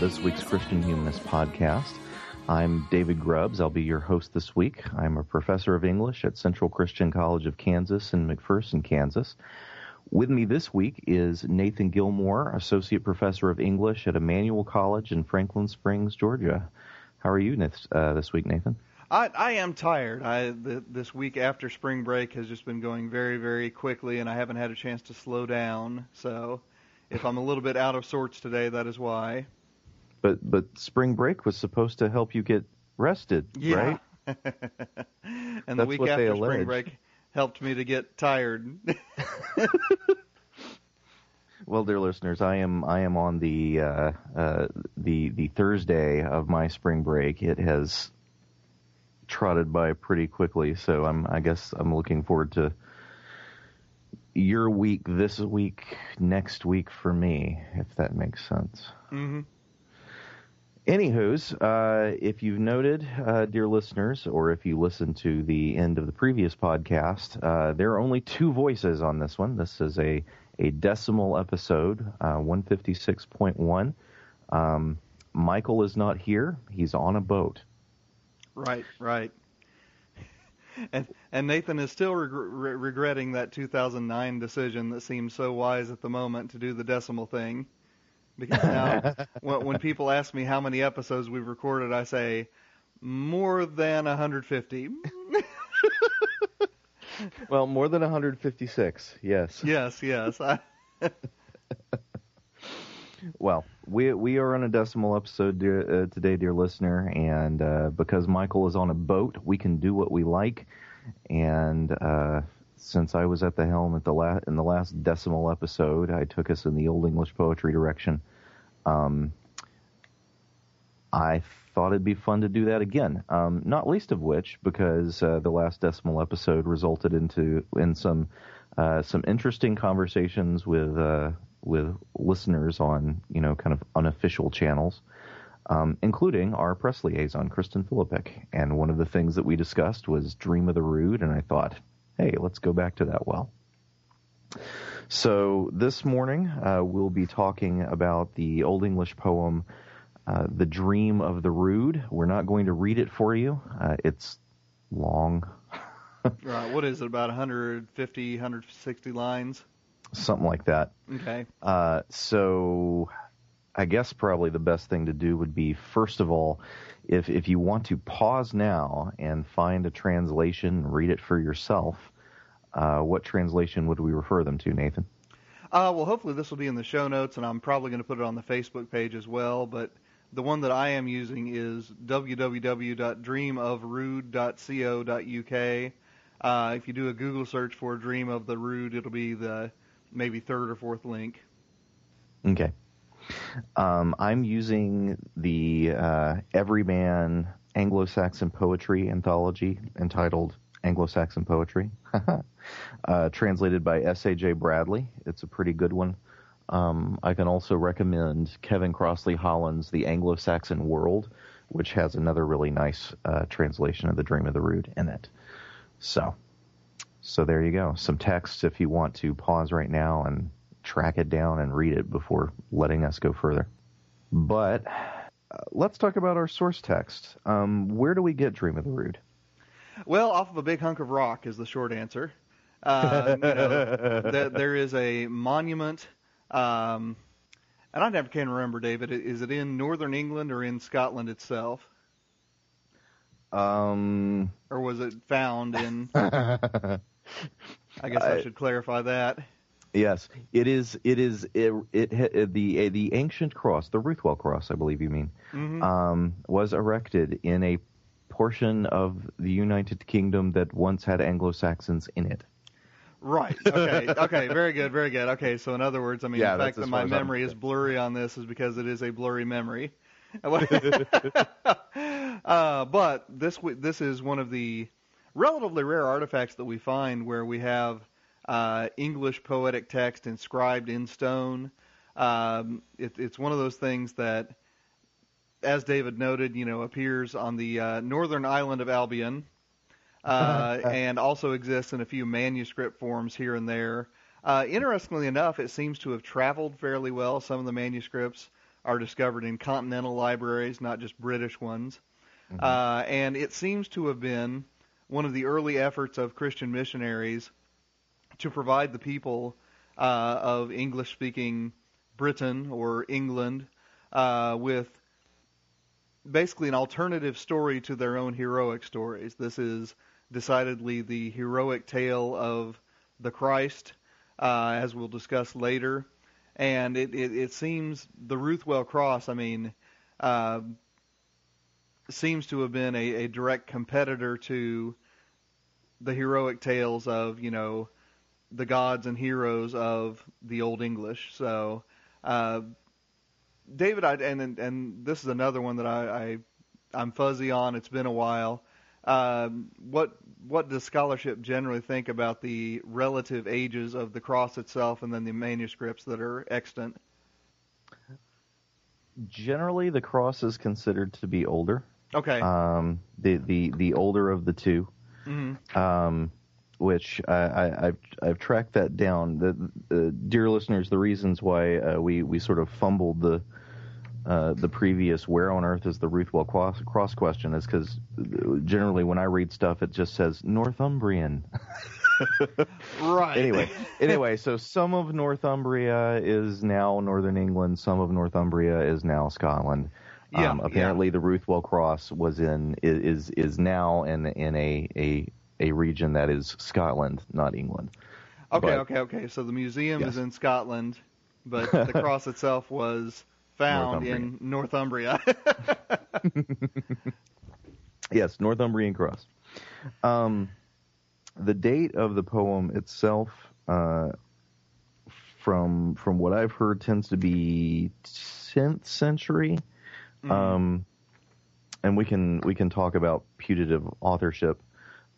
This week's Christian Humanist Podcast. I'm David Grubbs. I'll be your host this week. I'm a professor of English at Central Christian College of Kansas in McPherson, Kansas. With me this week is Nathan Gilmour, Associate Professor of English at Emmanuel College in Franklin Springs, Georgia. How are you this, uh, this week, Nathan? I, I am tired. I the, this week after spring break has just been going very very quickly, and I haven't had a chance to slow down. So, if I'm a little bit out of sorts today, that is why. But but spring break was supposed to help you get rested, Yeah. right? and the week after spring break helped me to get tired. Well, dear listeners, I am I am on the uh, uh, the the Thursday of my spring break. It has trotted by pretty quickly, so I'm I guess I'm looking forward to your week this week, next week for me, if that makes sense. hmm Anywho's, uh, if you've noted, uh, dear listeners, or if you listened to the end of the previous podcast, uh, there are only two voices on this one. This is a, a decimal episode, uh, 156.1. Um, Michael is not here. He's on a boat. Right, right. And and Nathan is still reg- re- regretting that 2009 decision that seemed so wise at the moment to do the decimal thing. Because now, when, when people ask me how many episodes we've recorded, I say more than 150. Well, more than 156, yes. yes, yes. I, Well, we we are on a decimal episode dear, uh, today, dear listener, and uh, because Michael is on a boat, we can do what we like. And uh, since I was at the helm at the la- in the last decimal episode, I took us in the Old English poetry direction. Um, I thought it'd be fun to do that again. Um, not least of which because uh, the last decimal episode resulted into in some uh, some interesting conversations with uh, with listeners on you know kind of unofficial channels, um, including our press liaison Kristen Philippik. And one of the things that we discussed was Dream of the Rood, and I thought, hey, let's go back to that well. So this morning uh, we'll be talking about the Old English poem uh, "The Dream of the Rood." We're not going to read it for you; uh, it's long, right, what is it, about 150, 160 lines? something like that. Okay. Uh, so I guess probably the best thing to do would be first of all, if if you want to pause now and find a translation and read it for yourself, uh, what translation would we refer them to, Nathan? Uh, well, hopefully this will be in the show notes, and I'm probably going to put it on the Facebook page as well. But the one that I am using is www.dreamofrood.co.uk. Uh, if you do a Google search for "Dream of the Rood," it'll be the maybe third or fourth link. Okay. Um, I'm using the uh, Everyman Anglo-Saxon Poetry anthology entitled Anglo-Saxon Poetry, uh, translated by S.A.J. Bradley. It's a pretty good one. Um, I can also recommend Kevin Crossley Holland's The Anglo-Saxon World, which has another really nice uh, translation of The Dream of the Rood in it. So, so there you go. Some text if you want to pause right now and track it down and read it before letting us go further. But uh, let's talk about our source text. Um, where do we get Dream of the Rood? Well, off of a big hunk of rock is the short answer. Uh, you know, there, there is a monument, um, and I never can remember, David. Is it in northern England or in Scotland itself, Um, or was it found in? I guess I, I- should clarify that. Yes, it is. It is. It, it, it the the ancient cross, the Ruthwell cross, I believe you mean, Mhm. um, was erected in a portion of the United Kingdom that once had Anglo Saxons in it. Right. Okay. Okay. Very good. Very good. Okay. So in other words, I mean, Yeah, the fact that my far as I'm memory is blurry on this is because it is a blurry memory. uh, but this this is one of the relatively rare artifacts that we find where we have uh, English poetic text inscribed in stone. Um, it, it's one of those things that, as David noted, you know, appears on the uh, northern island of Albion, uh, and also exists in a few manuscript forms here and there. Uh, interestingly enough, it seems to have traveled fairly well. Some of the manuscripts are discovered in continental libraries, not just British ones. Uh, and it seems to have been one of the early efforts of Christian missionaries to provide the people uh, of English speaking Britain or England uh, with basically an alternative story to their own heroic stories. This is decidedly the heroic tale of the Christ, uh, as we'll discuss later. And it, it, it seems the Ruthwell Cross, I mean, uh, seems to have been a, a direct competitor to the heroic tales of, you know, the gods and heroes of the Old English. So, uh, David, I, and and- this is another one that I, I I'm fuzzy on. It's been a while. Um, what what does scholarship generally think about the relative ages of the cross itself and then the manuscripts that are extant? Generally, the cross is considered to be older. Okay. Um, the the the older of the two. hmm um, which I, I, I've I've tracked that down. The, uh, dear listeners, the reasons why uh, we we sort of fumbled the uh, the previous "Where on earth is the Ruthwell cross, cross question?" is because generally when I read stuff, it just says Northumbrian. Right. anyway, anyway, so some of Northumbria is now Northern England. Some of Northumbria is now Scotland. Yeah, um, apparently, the Ruthwell Cross was in is is now in in a a a region that is Scotland, not England. Okay, But- okay, okay. So the museum Yes. is in Scotland, but the cross itself was found in Northumbria. Yes, Northumbrian cross. Um, the date of the poem itself, uh, from from what I've heard, tends to be 10th century. Um, and we can we can talk about putative authorship.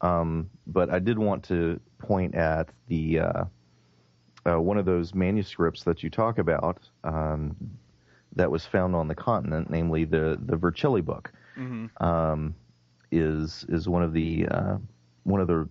Um, but I did want to point at the uh, uh, one of those manuscripts that you talk about um, that was found on the continent, namely the the Vercelli book hmm um, is is one of the uh, one of the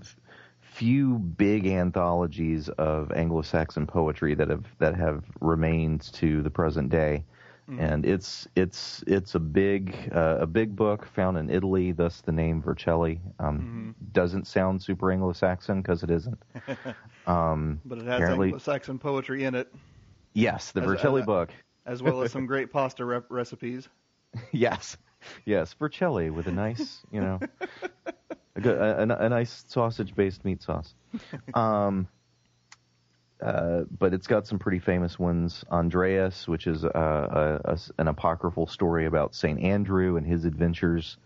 f- few big anthologies of Anglo-Saxon poetry that have that have remained to the present day. And it's it's it's a big uh, a big book found in Italy, thus the name Vercelli. Um, Doesn't sound super Anglo-Saxon because it isn't. Um, But it has Anglo-Saxon poetry in it, yes, the As- Vercelli as- book. as well as some great pasta rep- recipes. Yes, yes, Vercelli with a nice, you know, a, good, a, a, a nice sausage-based meat sauce. Um, uh, but it's got some pretty famous ones. Andreas, which is uh, a, a, an apocryphal story about Saint Andrew and his adventures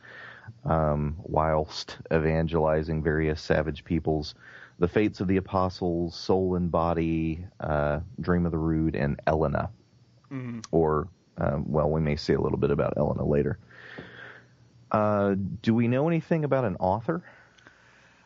um, whilst evangelizing various savage peoples. The Fates of the Apostles, Soul and Body, uh, Dream of the Rood, and Elene hmm or um, well, we may say a little bit about Elene later. Uh, do we know anything about an author?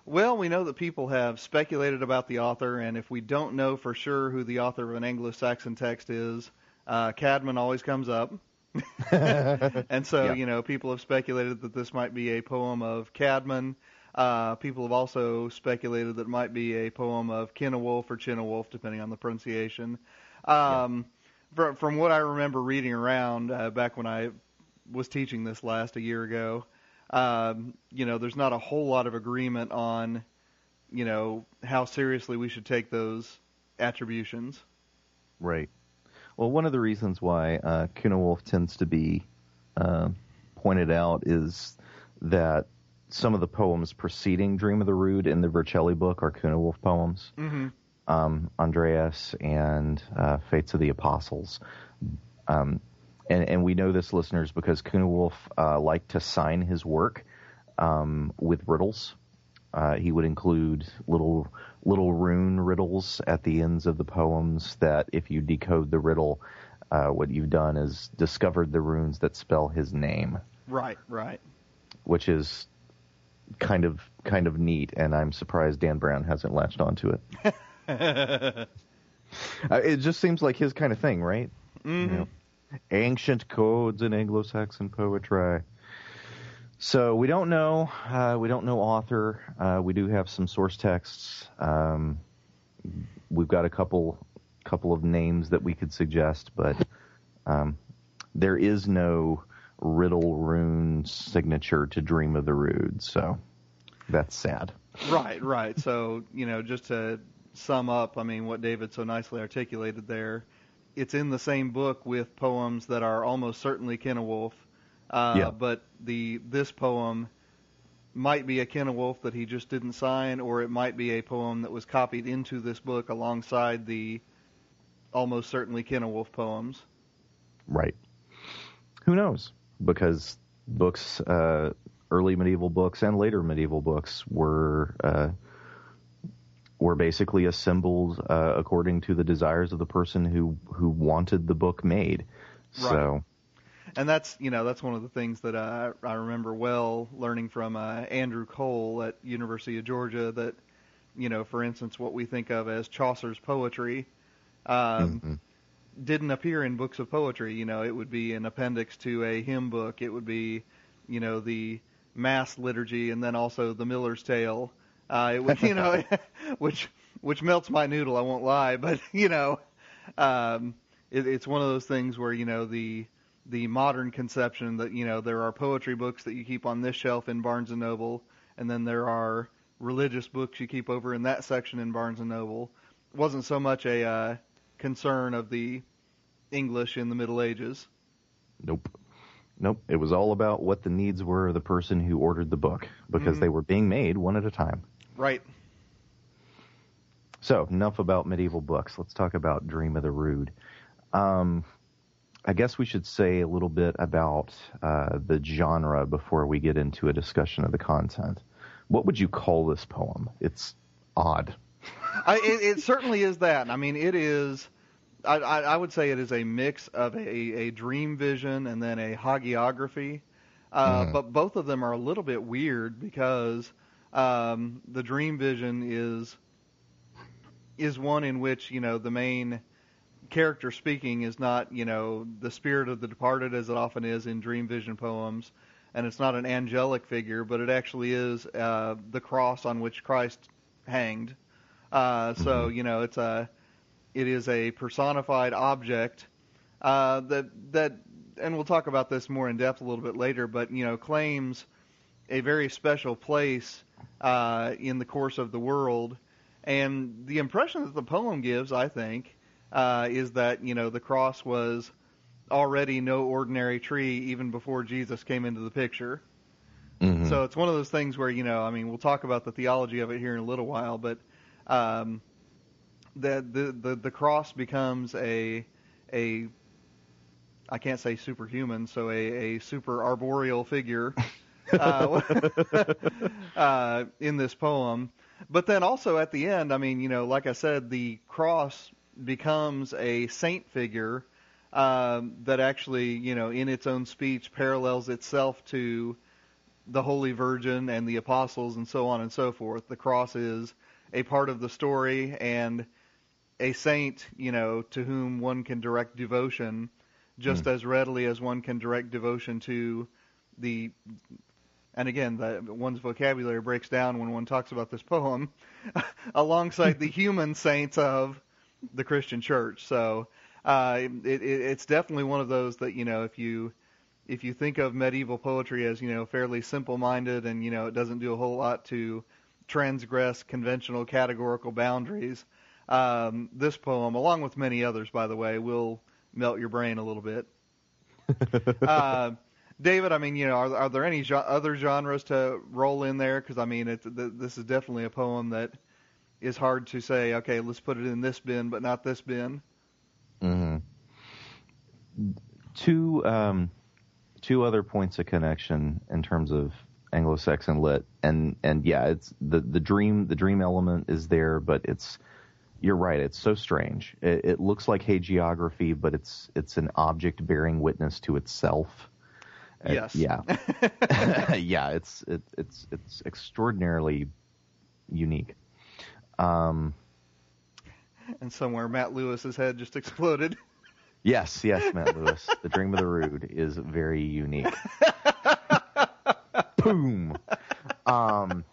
Well, we know that people have speculated about the author, and if we don't know for sure who the author of an Anglo-Saxon text is, uh, Caedmon always comes up. and so, Yeah. you know, people have speculated that this might be a poem of Caedmon. Uh, people have also speculated that it might be a poem of Kinewolf or Chinewolf, depending on the pronunciation. Um, from, from what I remember reading around uh, back when I was teaching this last a year ago, um, you know, there's not a whole lot of agreement on, you know, how seriously we should take those attributions. Right. Well, one of the reasons why uh, tends to be uh, pointed out is that some of the poems preceding Dream of the Rood in the Vercelli book are Cynewulf poems. Mm-hmm. um, Andreas and uh, Fates of the Apostles. Um, and, and we know this, listeners, because Cynewulf uh, liked to sign his work um, with riddles. Uh, he would include little little rune riddles at the ends of the poems that, if you decode the riddle, uh, what you've done is discovered the runes that spell his name, Right, right. which is kind of kind of neat. And I'm surprised Dan Brown hasn't latched onto it. Uh, it just seems like his kind of thing, right? Mhm. You know, ancient codes in Anglo-Saxon poetry. So we don't know. Uh, we don't know author. Uh, we do have some source texts. Um, we've got a couple couple of names that we could suggest, but um, there is no riddle rune signature to Dream of the Rood. So that's sad. Right, right. So, you know, just to sum up, I mean, what David so nicely articulated there, it's in the same book with poems that are almost certainly Cynewulf, uh, Yeah. but the this poem might be a Cynewulf that he just didn't sign, or it might be a poem that was copied into this book alongside the almost certainly Cynewulf poems. Right. Who knows? Because books, uh, early medieval books and later medieval books were uh, were basically assembled uh, according to the desires of the person who who wanted the book made. So and that's you know that's one of the things that I, I remember well learning from uh, Andrew Cole at University of Georgia that you know for instance what we think of as Chaucer's poetry um, mhm. didn't appear in books of poetry you know it would be an appendix to a hymn book it would be you know the mass liturgy and then also the Miller's Tale uh, it you know which which melts my noodle I won't lie but you know um, it, it's one of those things where you know the the modern conception that you know there are poetry books that you keep on this shelf in Barnes and Noble, and then there are religious books you keep over in that section in Barnes and Noble. wasn't so much a uh, concern of the English in the Middle Ages. nope. Nope. It was all about what the needs were of the person who ordered the book because Mhm. they were being made one at a time. Right. So, enough about medieval books. Let's talk about Dream of the Rood. Um, I guess we should say a little bit about uh, the genre before we get into a discussion of the content. What would you call this poem? It's odd. I, it, it certainly is that. I mean, it is. I, I, I would say it is a mix of a, a dream vision and then a hagiography. Uh, Mhm. But both of them are a little bit weird because um, the dream vision is is one in which you know the main character speaking is not you know the spirit of the departed as it often is in dream vision poems, and it's not an angelic figure, but it actually is uh, the cross on which Christ hanged. Uh, so you know, it's a, it is a personified object uh, that that, and we'll talk about this more in depth a little bit later. But you know, claims a very special place uh, in the course of the world, and the impression that the poem gives, I think, uh, is that you know the cross was already no ordinary tree even before Jesus came into the picture. Mhm. So it's one of those things where you know, I mean, we'll talk about the theology of it here in a little while, but um, the, the the the cross becomes a a I can't say superhuman, so a a super arboreal figure uh, uh, in this poem. But then also at the end, I mean, you know, like I said, the cross becomes a saint figure um, that actually, you know, in its own speech parallels itself to the Holy Virgin and the apostles and so on and so forth. The cross is a part of the story and a saint, you know, to whom one can direct devotion just as readily as one can direct devotion to the and again, the, one's vocabulary breaks down when one talks about this poem alongside the human saints of the Christian church. So uh, it, it, it's definitely one of those that you know if you if you think of medieval poetry as you know fairly simple-minded and you know it doesn't do a whole lot to transgress conventional categorical boundaries, um, this poem, along with many others, by the way, will melt your brain a little bit. uh, David, I mean, you know, are, are there any jo- other genres to roll in there? Because I mean, th- this is definitely a poem that is hard to say. Okay, let's put it in this bin, but not this bin. Mm-hmm. Two um, two other points of connection in terms of Anglo-Saxon lit, and and yeah, it's the the dream the dream element is there, but it's you're right. It's so strange. It, it looks like hagiography, but it's it's an object bearing witness to itself. Yes. yeah. yeah. It's it, it's it's extraordinarily unique. Um, And somewhere Matt Lewis's head just exploded. yes, yes, Matt Lewis. the Dream of the Rood is very unique. Boom. Um,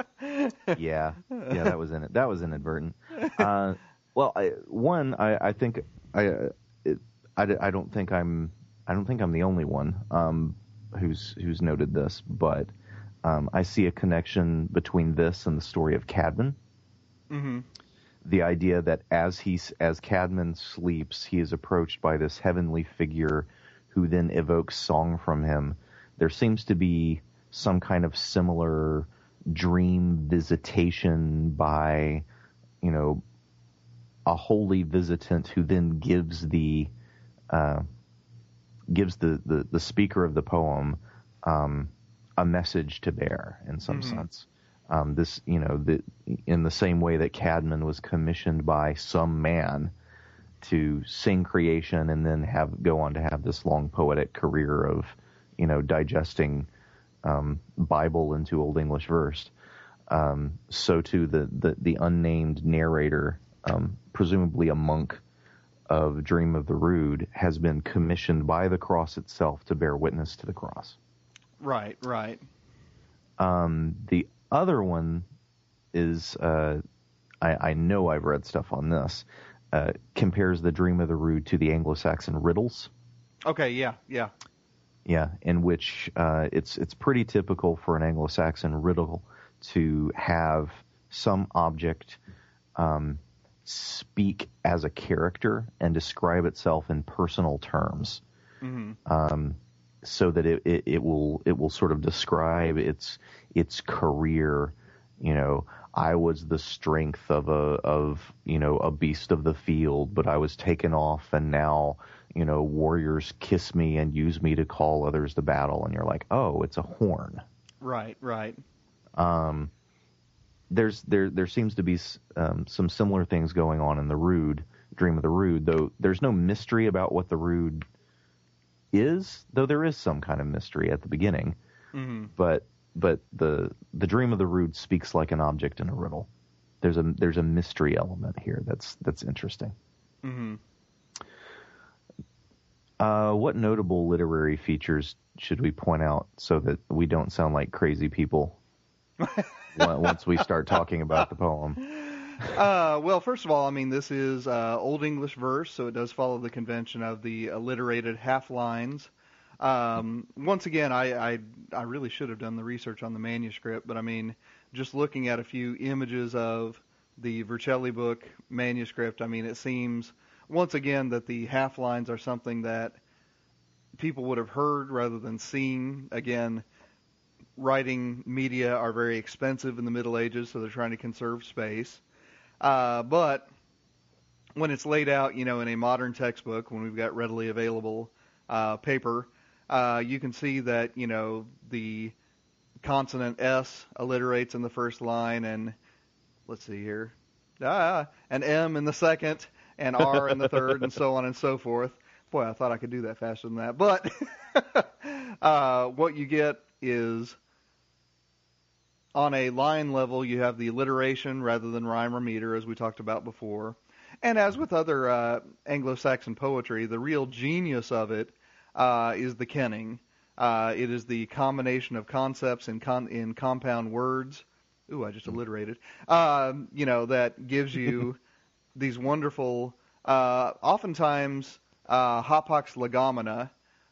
yeah, yeah, that was in it. That was inadvertent. Uh, well, I, one, I, I think I, uh, it, I, I don't think I'm, I don't think I'm the only one um, who's who's noted this, but um, I see a connection between this and the story of Caedmon. hmm The idea that as he as Caedmon sleeps, he is approached by this heavenly figure, who then evokes song from him. There seems to be some kind of similar dream visitation by, you know, a holy visitant who then gives the uh, gives the, the, the speaker of the poem um, a message to bear in some Mhm. sense. Um, this, you know, the, in the same way that Caedmon was commissioned by some man to sing creation and then have go on to have this long poetic career of, you know, digesting um, Bible into Old English verse. Um, so too the, the, the unnamed narrator, um, presumably a monk of Dream of the Rood, has been commissioned by the cross itself to bear witness to the cross. Right, right. Um, the other one is, uh, I, I know I've read stuff on this, uh, compares the Dream of the Rood to the Anglo-Saxon riddles. Okay, yeah, yeah. Yeah, in which uh, it's it's pretty typical for an Anglo-Saxon riddle to have some object um, speak as a character and describe itself in personal terms, hmm um, so that it, it, it will it will sort of describe its its career. You know, I was the strength of a of you know a beast of the field, but I was taken off, and now you know warriors kiss me and use me to call others to battle. And you're like, oh, it's a horn. Right, right. Um, there's there there seems to be um, some similar things going on in the Rood Dream of the Rood, though there's no mystery about what the Rood is, though there is some kind of mystery at the beginning. hmm But but the the Dream of the Rood speaks like an object in a riddle. There's a there's a mystery element here that's that's interesting. hmm Uh, what notable literary features should we point out so that we don't sound like crazy people once we start talking about the poem? Uh, well, first of all, I mean, this is uh, Old English verse, so it does follow the convention of the alliterated half lines. Um, once again, I, I I really should have done the research on the manuscript, but I mean, just looking at a few images of the Vercelli book manuscript, I mean, it seems once again that the half lines are something that people would have heard rather than seen. Again, writing media are very expensive in the Middle Ages, so they're trying to conserve space. Uh, but when it's laid out, you know, in a modern textbook, when we've got readily available uh, paper, uh, you can see that you know the consonant S alliterates in the first line, and let's see here, ah, an M in the second, and R in the third, and so on and so forth. Boy, I thought I could do that faster than that, but uh, what you get is on a line level, you have the alliteration rather than rhyme or meter, as we talked about before. And as with other uh, Anglo-Saxon poetry, the real genius of it uh, is the kenning. Uh, it is the combination of concepts in con- in compound words. Ooh, I just alliterated. Um, you know that gives you these wonderful, uh, oftentimes uh, hapax legomena,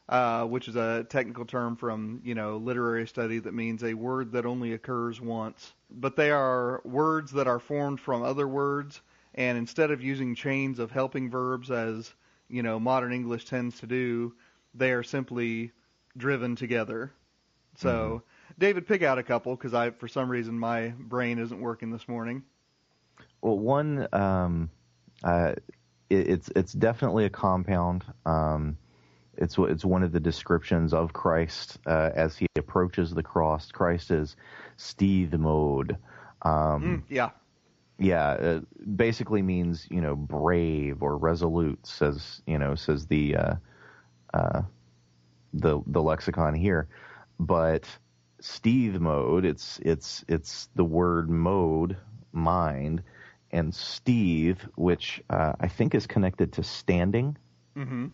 uh, which is a technical term from you know literary study that means a word that only occurs once. But they are words that are formed from other words, and instead of using chains of helping verbs as you know modern English tends to do, they are simply driven together. So, David, pick out a couple because I, for some reason, my brain isn't working this morning. Well, one, um, uh, it, it's it's definitely a compound. Um, it's it's one of the descriptions of Christ uh, as he approaches the cross. Christ is steed mode. Um, Mm, yeah. yeah, uh, basically means you know brave or resolute. Says you know says the uh, uh, the the lexicon here, but Steve mode. It's it's it's the word mode mind and Steve, which uh, I think is connected to standing. hmm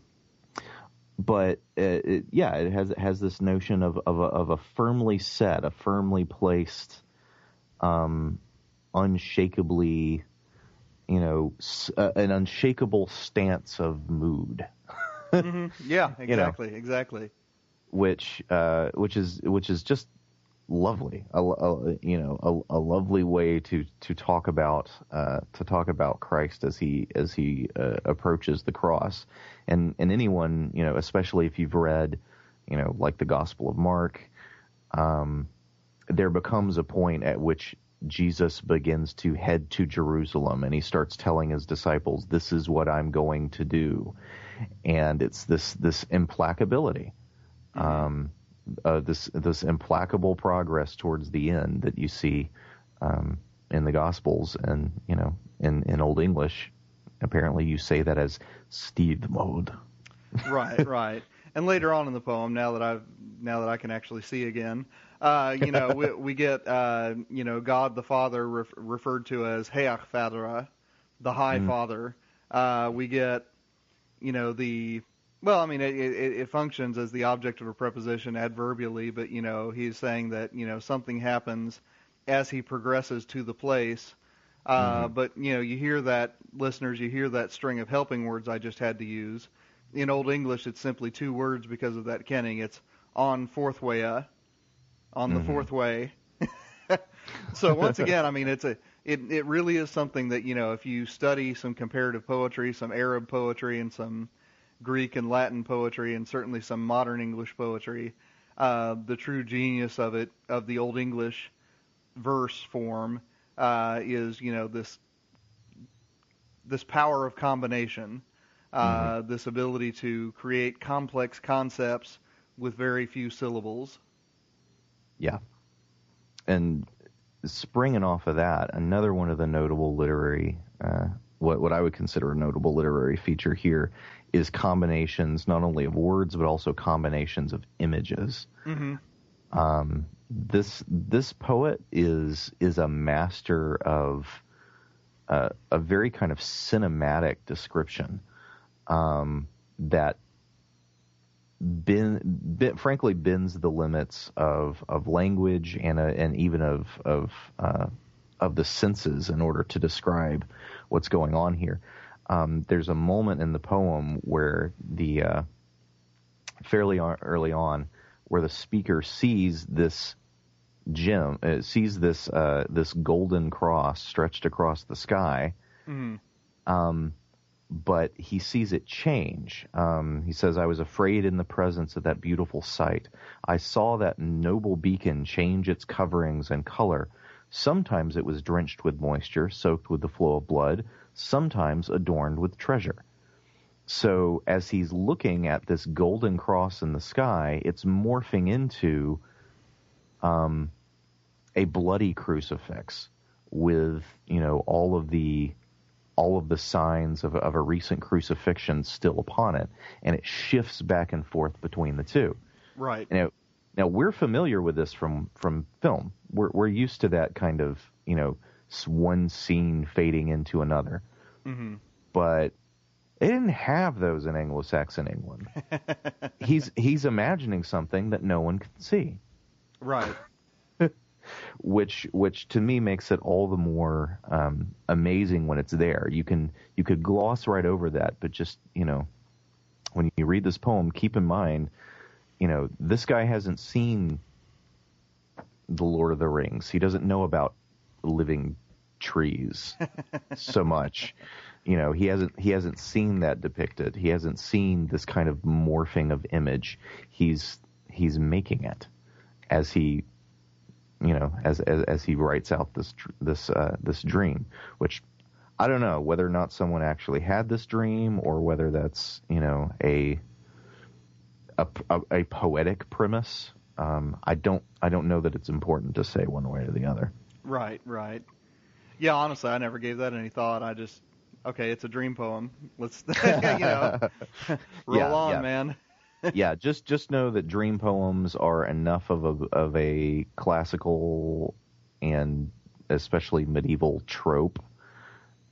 But uh, it, yeah, it has it has this notion of of a, of a firmly set, a firmly placed, um, unshakably, you know, s- uh, an unshakable stance of mood. hmm Yeah, You know. exactly, exactly. which uh, which is which is just lovely. A, a, you know, a, a lovely way to to talk about uh, to talk about Christ as he as he uh, approaches the cross, and and anyone you know, especially if you've read, you know, like the Gospel of Mark, um, there becomes a point at which Jesus begins to head to Jerusalem and he starts telling his disciples, "This is what I'm going to do," and it's this this implacability. Um, uh, this this implacable progress towards the end that you see um, in the Gospels, and you know, in in Old English, apparently you say that as steed mode. right, right. And later on in the poem, now that I've now that I can actually see again, uh, you know, we, we get uh, you know God the Father ref- referred to as Heach Fadra, the High Mm. Father. Uh, we get you know the well, I mean, it, it, it functions as the object of a preposition adverbially, but you know he's saying that you know something happens as he progresses to the place. Uh, But you know, you hear that, listeners, you hear that string of helping words I just had to use. In Old English, it's simply two words because of that kenning. It's on fourth way, uh, on the Mhm. fourth way. so once again, I mean, it's a it it really is something that you know if you study some comparative poetry, some Arab poetry, and some Greek and Latin poetry, and certainly some modern English poetry, uh, the true genius of it of the Old English verse form uh, is you know this this power of combination, uh, this ability to create complex concepts with very few syllables. Yeah, and springing off of that, another one of the notable literary, uh, what what I would consider a notable literary feature here, is combinations not only of words but also combinations of images. Mm-hmm. Um, this this poet is is a master of uh, a very kind of cinematic description um, that frankly bends the limits of of language and uh and even of of uh, of the senses in order to describe what's going on here. Um, there's a moment in the poem where the uh, fairly on, early on where the speaker sees this gem, uh, sees this uh, this golden cross stretched across the sky, Mm-hmm. um, but he sees it change. Um, he says, "I was afraid in the presence of that beautiful sight. I saw that noble beacon change its coverings and color. Sometimes it was drenched with moisture, soaked with the flow of blood. Sometimes adorned with treasure." So as he's looking at this golden cross in the sky, it's morphing into um, a bloody crucifix with you know all of the all of the signs of, of a recent crucifixion still upon it, and it shifts back and forth between the two. Right. Now, now we're familiar with this from from film. We're we're used to that kind of you know one scene fading into another, Mm-hmm. but they didn't have those in Anglo-Saxon England. he's he's imagining something that no one can see, Right. which which to me makes it all the more um, amazing when it's there. You can you could gloss right over that, but just you know when you read this poem, keep in mind, you know this guy hasn't seen the Lord of the Rings. He doesn't know about living trees so much. You know, he hasn't he hasn't seen that depicted. He hasn't seen this kind of morphing of image. He's he's making it as he you know as as, as he writes out this this uh, this dream, which I don't know whether or not someone actually had this dream or whether that's you know a a, a, a poetic premise. Um, I don't I don't know that it's important to say one way or the other. Right, right. Yeah, honestly, I never gave that any thought. I just, okay, it's a dream poem. Let's, you know, roll Yeah, on, yeah. man. yeah, just just know that dream poems are enough of a of a classical and especially medieval trope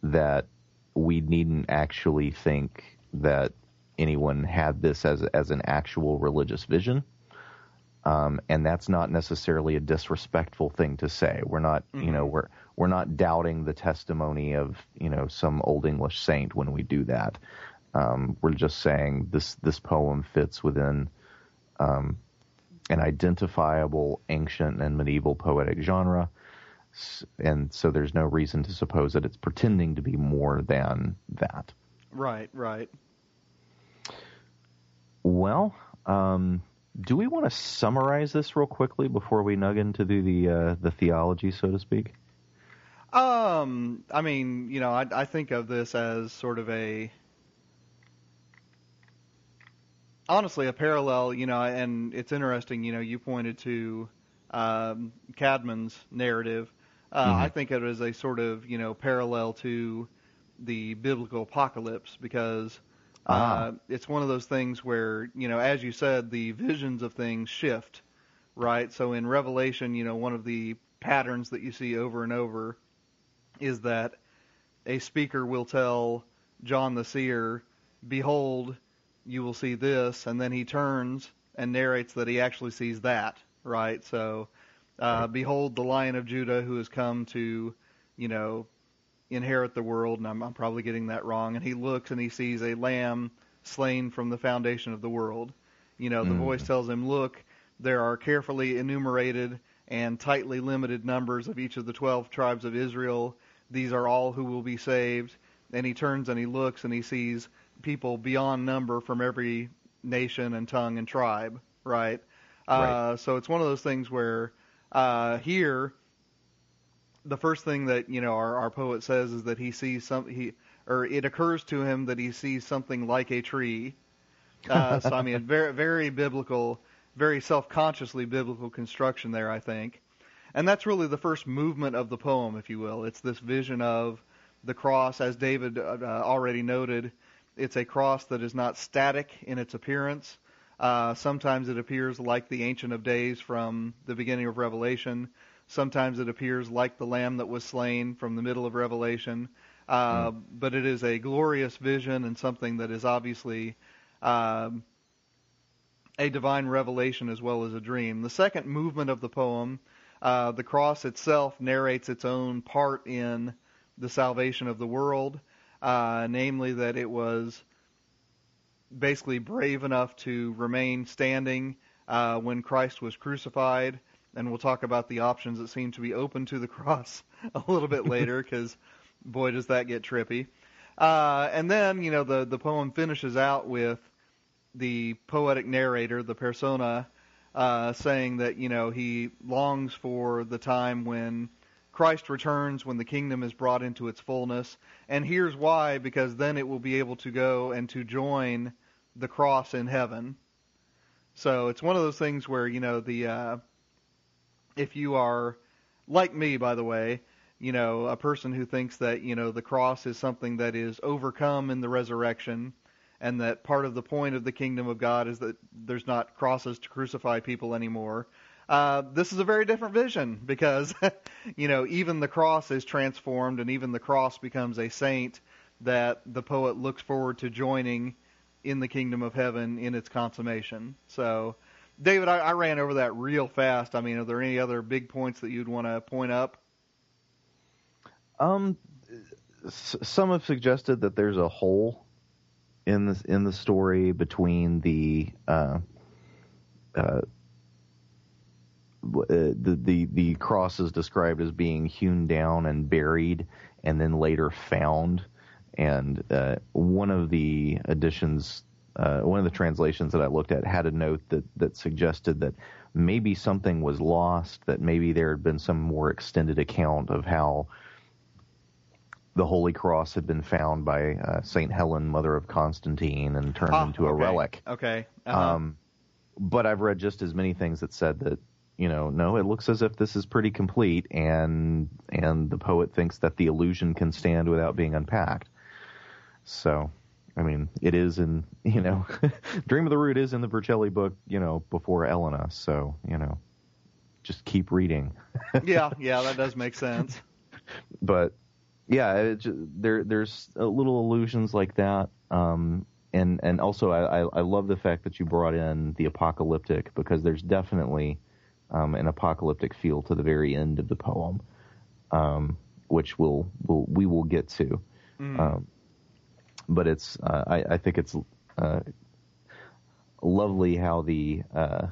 that we needn't actually think that anyone had this as as an actual religious vision. Um, and that's not necessarily a disrespectful thing to say. We're not, you know, we're we're not doubting the testimony of you know some old English saint when we do that. Um, we're just saying this this poem fits within um, an identifiable ancient and medieval poetic genre, and so there's no reason to suppose that it's pretending to be more than that. Right, right. Well, um, do we want to summarize this real quickly before we nug into the the, uh, the theology, so to speak? Um, I mean, you know, I, I think of this as sort of a, honestly, a parallel, you know, and it's interesting, you know, you pointed to um, Caedmon's narrative. Uh, Mhm. I think of it as a sort of, you know, parallel to the biblical apocalypse because Ah. uh, it's one of those things where, you know, as you said, the visions of things shift, right? So in Revelation, you know, one of the patterns that you see over and over is that a speaker will tell John the seer, "Behold, you will see this," and then he turns and narrates that he actually sees that, right? So, uh, behold, the Lion of Judah who has come to, you know, inherit the world, and I'm, I'm probably getting that wrong. And he looks and he sees a lamb slain from the foundation of the world. You know, the Mm. voice tells him, "Look, there are carefully enumerated and tightly limited numbers of each of the 12 tribes of Israel. These are all who will be saved. And he turns and he looks and he sees people beyond number from every nation and tongue and tribe, right? Uh, so it's one of those things where uh, here, the first thing that you know our, our poet says is that he sees some he or it occurs to him that he sees something like a tree. Uh, so I mean, very very biblical, very self-consciously biblical construction there, I think. And that's really the first movement of the poem, if you will. It's this vision of the cross, as David uh, uh, already noted. It's a cross that is not static in its appearance. Uh, sometimes it appears like the Ancient of Days from the beginning of Revelation. Sometimes it appears like the Lamb that was slain from the middle of Revelation. Uh, But it is a glorious vision and something that is obviously um, a divine revelation as well as a dream. The second movement of the poem, uh, the cross itself narrates its own part in the salvation of the world, uh, namely that it was basically brave enough to remain standing uh, when Christ was crucified. And we'll talk about the options that seem to be open to the cross a little bit later, because boy, does that get trippy. Uh, and then, you know, the the poem finishes out with the poetic narrator, the persona, uh, saying that you know he longs for the time when Christ returns, when the kingdom is brought into its fullness, and here's why: because then it will be able to go and to join the cross in heaven. So it's one of those things where you know the uh, if you are like me, by the way, you know, a person who thinks that, you know, the cross is something that is overcome in the resurrection and that part of the point of the kingdom of God is that there's not crosses to crucify people anymore. Uh, this is a very different vision because, you know, even the cross is transformed and even the cross becomes a saint that the poet looks forward to joining in the kingdom of heaven in its consummation. So, David, I, I ran over that real fast. I mean, are there any other big points that you'd want to point up? Um, s- some have suggested that there's a hole in the in the story between the uh, uh, uh, the the the cross is described as being hewn down and buried, and then later found. And uh, one of the editions, uh, one of the translations that I looked at had a note that that suggested that maybe something was lost, that maybe there had been some more extended account of how the Holy Cross had been found by uh, Saint Helen, mother of Constantine, and turned Ah, into a okay. relic. Okay. Uh-huh. Um, but I've read just as many things that said that you know, no, it looks as if this is pretty complete, and and the poet thinks that the illusion can stand without being unpacked. So, I mean, it is in you know, Dream of the Rood is in the Vercelli book, you know, before Elene. So you know, just keep reading. yeah, yeah, that does make sense. but yeah, there there's little illusions like that. Um, and and also I, I I love the fact that you brought in the apocalyptic because there's definitely um, an apocalyptic feel to the very end of the poem, um, which we'll, we'll we will get to. Um, but it's uh, I, I think it's uh, lovely how the uh,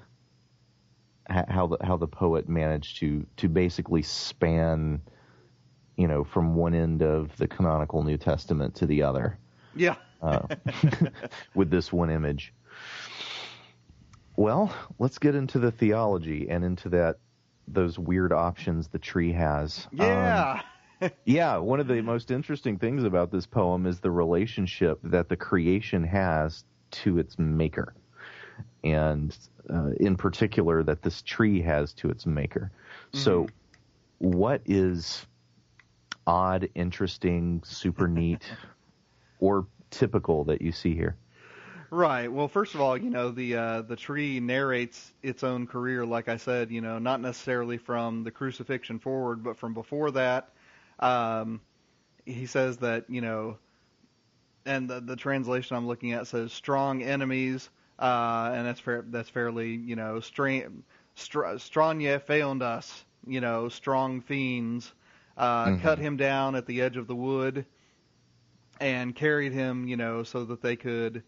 how the how the poet managed to to basically span you know from one end of the canonical New Testament to the other Yeah. uh, with this one image. Well, let's get into the theology and into that those weird options the tree has. Um, Yeah. one of the most interesting things about this poem is the relationship that the creation has to its maker. And uh, in particular, that this tree has to its maker. So, what is odd, interesting, super neat, or typical that you see here? Right. Well, first of all, you know the uh, the tree narrates its own career, like I said. You know, not necessarily from the crucifixion forward, but from before that. Um, he says that you know, and the, the translation I'm looking at says strong enemies, uh, and that's fair, that's fairly you know strain str- stranye feondas, you know, strong fiends, uh, cut him down at the edge of the wood, and carried him, you know, so that they could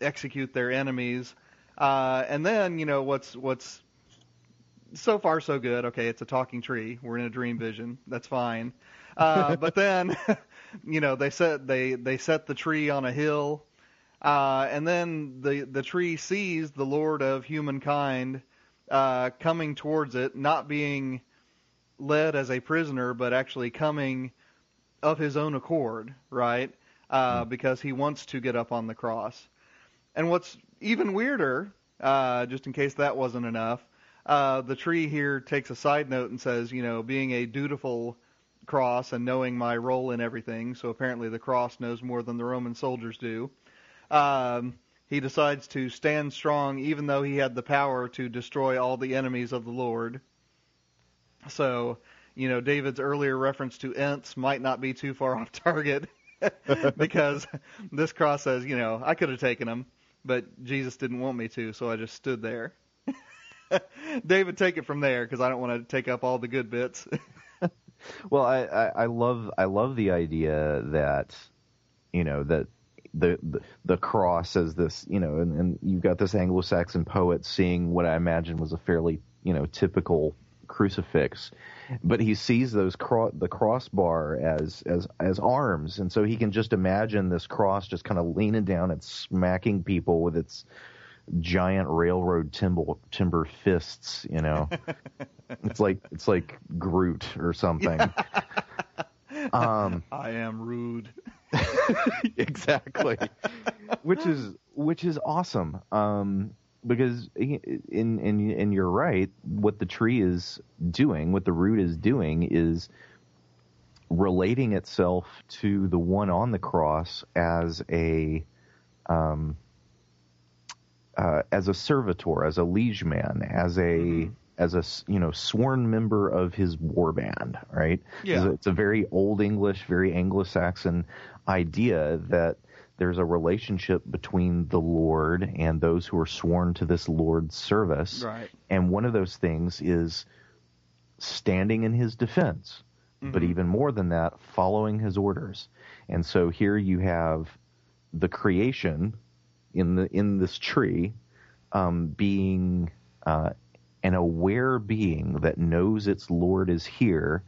execute their enemies. Uh, and then, you know, what's what's so far so good. Okay, it's a talking tree. We're in a dream vision. That's fine. Uh, but then, you know, they set they they set the tree on a hill, uh, and then the the tree sees the Lord of humankind uh, coming towards it, not being led as a prisoner, but actually coming of his own accord, right? Uh, Because he wants to get up on the cross. And what's even weirder, uh, just in case that wasn't enough, uh, the tree here takes a side note and says, you know, being a dutiful cross and knowing my role in everything, so apparently the cross knows more than the Roman soldiers do. Um, he decides to stand strong even though he had the power to destroy all the enemies of the Lord. So, you know, David's earlier reference to Ents might not be too far off target because this cross says, you know, I could have taken him, but Jesus didn't want me to, so I just stood there. David, take it from there because I don't want to take up all the good bits. Well, I, I, I love I love the idea that you know that the the, the cross as this you know and, and you've got this Anglo-Saxon poet seeing what I imagine was a fairly you know typical crucifix, but he sees those cro- the crossbar as as as arms, and so he can just imagine this cross just kind of leaning down and smacking people with its giant railroad timber timber fists, you know. it's like it's like Groot or something. um I am Rood. exactly. which is which is awesome. Um because in in and you're right, what the tree is doing, what the Rood is doing is relating itself to the one on the cross as a um uh, as a servitor, as a liege man, as a as a you know sworn member of his war band, right? Yeah. It's a, very old English, very Anglo-Saxon idea that there's a relationship between the Lord and those who are sworn to this Lord's service, Right. and one of those things is standing in his defense, but even more than that, following his orders. And so here you have the creation in the in this tree um, being uh, an aware being that knows its Lord is here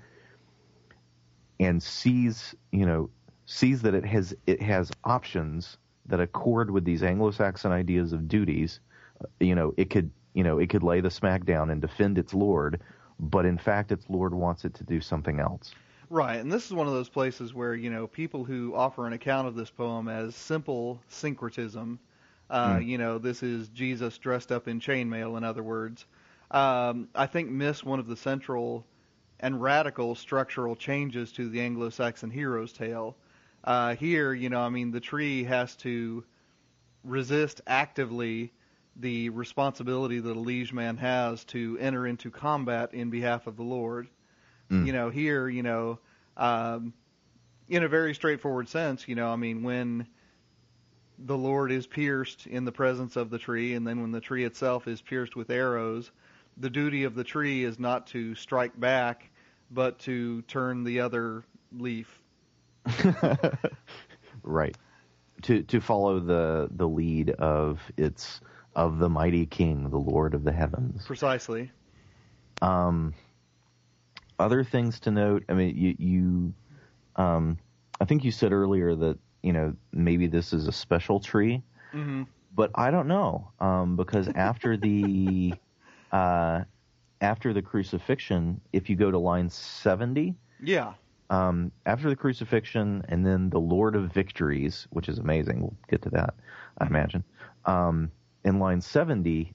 and sees you know sees that it has it has options that accord with these Anglo-Saxon ideas of duties. Uh, You know, it could you know it could lay the smack down and defend its Lord, but in fact, its Lord wants it to do something else. Right, and this is one of those places where you know people who offer an account of this poem as simple syncretism. Uh, Mm. You know, this is Jesus dressed up in chainmail. In other words, um, I think miss one of the central and radical structural changes to the Anglo-Saxon hero's tale. Uh, here, you know, I mean, the tree has to resist actively the responsibility that a liege man has to enter into combat in behalf of the Lord. Mm. You know, here, you know, um, in a very straightforward sense, you know, I mean, when the Lord is pierced in the presence of the tree, and then when the tree itself is pierced with arrows, the duty of the tree is not to strike back, but to turn the other leaf. right. To to follow the the lead of its of the mighty King, the Lord of the heavens. Precisely. Um, other things to note. I mean, you you, um, I think you said earlier that you know maybe this is a special tree, hmm but I don't know um, because after the uh, after the crucifixion, if you go to line seventy, Yeah. um, after the crucifixion and then the Lord of Victories, which is amazing. We'll get to that, I imagine. Um, in line 70,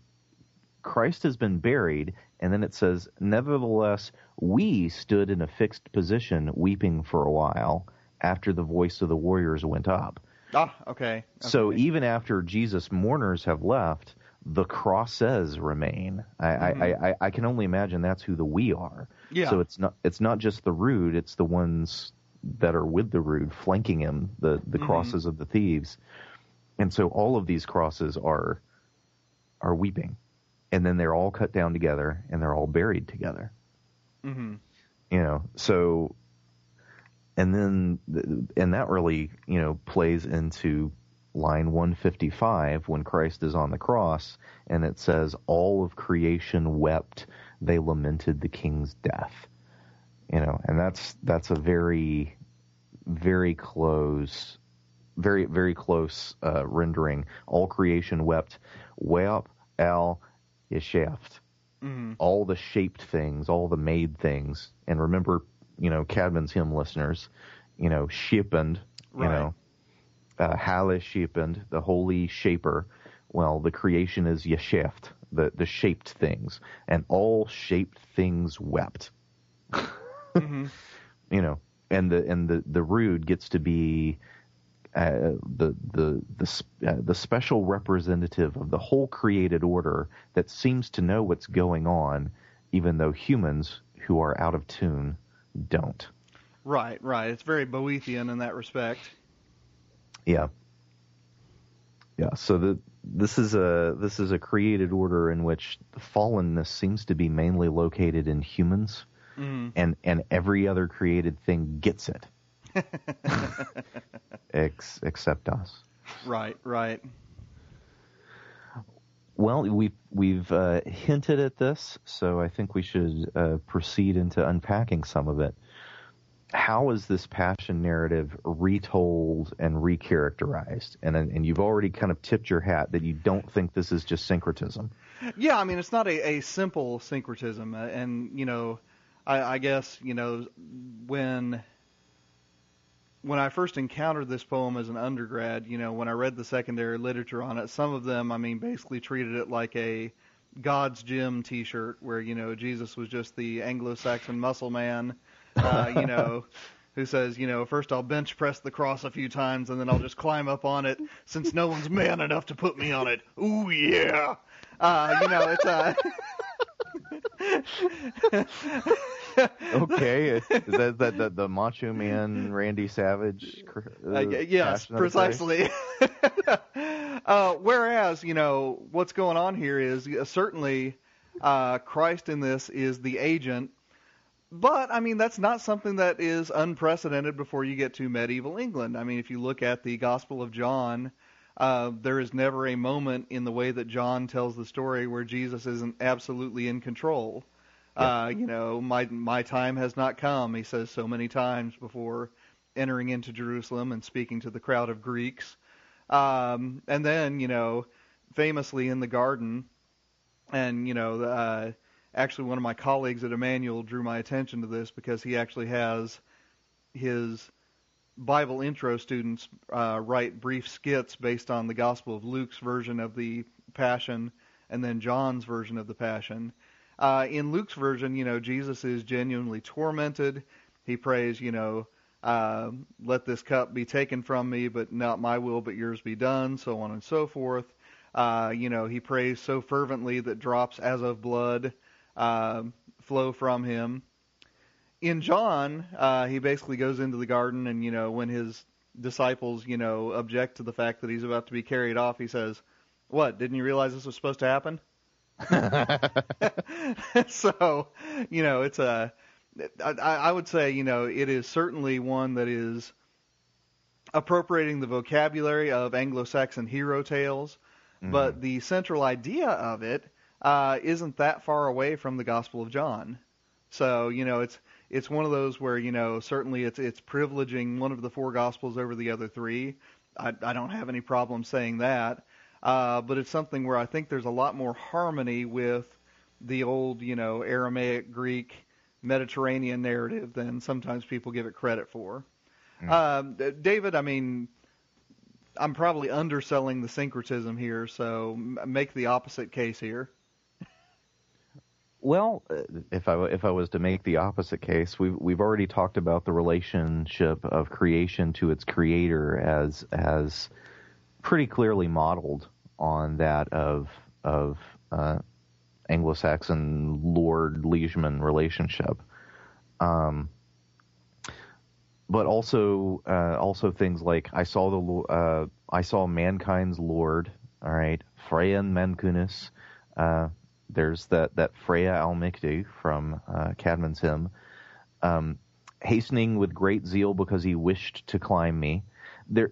Christ has been buried, and then it says, Nevertheless, we stood in a fixed position, weeping for a while, after the voice of the warriors went up. Ah, okay. So even after Jesus' mourners have left, the crosses remain. I, Mhm. I, I, I can only imagine that's who the we are. yeah. So it's not it's not just the Rood; it's the ones that are with the Rood flanking him, the the Mhm. crosses of the thieves. And so all of these crosses are are weeping, and then they're all cut down together and they're all buried together. hmm You know, so and then and that really you know plays into line 155 when Christ is on the cross and it says all of creation wept. They lamented the king's death. You know and that's that's a very very close very very close uh, rendering. All creation wept. Wept al yeshaft. Hmm all the shaped things, all the made things. And remember, you know, Caedmon's hymn listeners, you know, Shipend, you know, uh, Halle Shipend, the holy shaper. Well, the creation is Yesheft, the, the shaped things. And all shaped things wept, hmm you know, and the, and the, the Rood gets to be, uh, the the the uh, the special representative of the whole created order that seems to know what's going on, even though humans who are out of tune don't. Right, right. It's very Boethian in that respect. Yeah. Yeah. So the this is a this is a created order in which the fallenness seems to be mainly located in humans, hmm and and every other created thing gets it, ex, except us. right, right. Well, we've we've uh, hinted at this, so I think we should uh, proceed into unpacking some of it. How is this passion narrative retold and recharacterized? And and you've already kind of tipped your hat that you don't think this is just syncretism. Yeah, I mean, it's not a, a simple syncretism, uh, and you know, I, I guess you know when when I first encountered this poem as an undergrad, you know, when I read the secondary literature on it, some of them, I mean, basically treated it like a God's Gym T-shirt, where you know Jesus was just the Anglo-Saxon muscle man, uh, you know. Who says, you know, first I'll bench press the cross a few times and then I'll just climb up on it since no one's man enough to put me on it. Ooh, yeah. Uh, you know, it's uh Okay, is that, that the, the Macho Man Randy Savage? Uh, uh, yes, passion of the place? precisely. uh, whereas, you know, what's going on here is uh, certainly uh, Christ in this is the agent, but I mean that's not something that is unprecedented before you get to medieval England. I mean, if you look at the Gospel of John. Uh, there is never a moment in the way that John tells the story where Jesus isn't absolutely in control. Uh, you know, my my time has not come. He says so many times before entering into Jerusalem and speaking to the crowd of Greeks. Um, and then, you know, famously in the garden, and you know, uh, actually one of my colleagues at Emmanuel drew my attention to this because he actually has his Bible intro students uh, write brief skits based on the Gospel of Luke's version of the Passion and then John's version of the Passion. Uh, in Luke's version, you know, Jesus is genuinely tormented. He prays, you know, uh, let this cup be taken from me, but not my will, but yours be done, so on and so forth. Uh, you know, he prays so fervently that drops as of blood uh, flow from him. In John, uh, he basically goes into the garden, and you know, when his disciples, you know, object to the fact that he's about to be carried off, he says, "What? Didn't you realize this was supposed to happen?" so, you know, it's a. I, I would say, you know, it is certainly one that is appropriating the vocabulary of Anglo-Saxon hero tales, but the central idea of it uh, isn't that far away from the Gospel of John. So, you know, it's it's one of those where you know certainly it's it's privileging one of the four Gospels over the other three. I, I don't have any problem saying that, uh, but it's something where I think there's a lot more harmony with the old, you know, Aramaic, Greek, Mediterranean narrative than sometimes people give it credit for. Um, D- David, I mean, I'm probably underselling the syncretism here, so make the opposite case here. Well, uh, if I if I was to make the opposite case, we've we've already talked about the relationship of creation to its creator as as pretty clearly modeled on that of of uh, Anglo-Saxon lord liegeman relationship. Um, but also uh, also things like I saw the uh, I saw mankind's lord. All right, Freyan Mancunis. Uh, there's that that Freya Almikti from uh, Caedmon's hymn, um, hastening with great zeal because he wished to climb me. There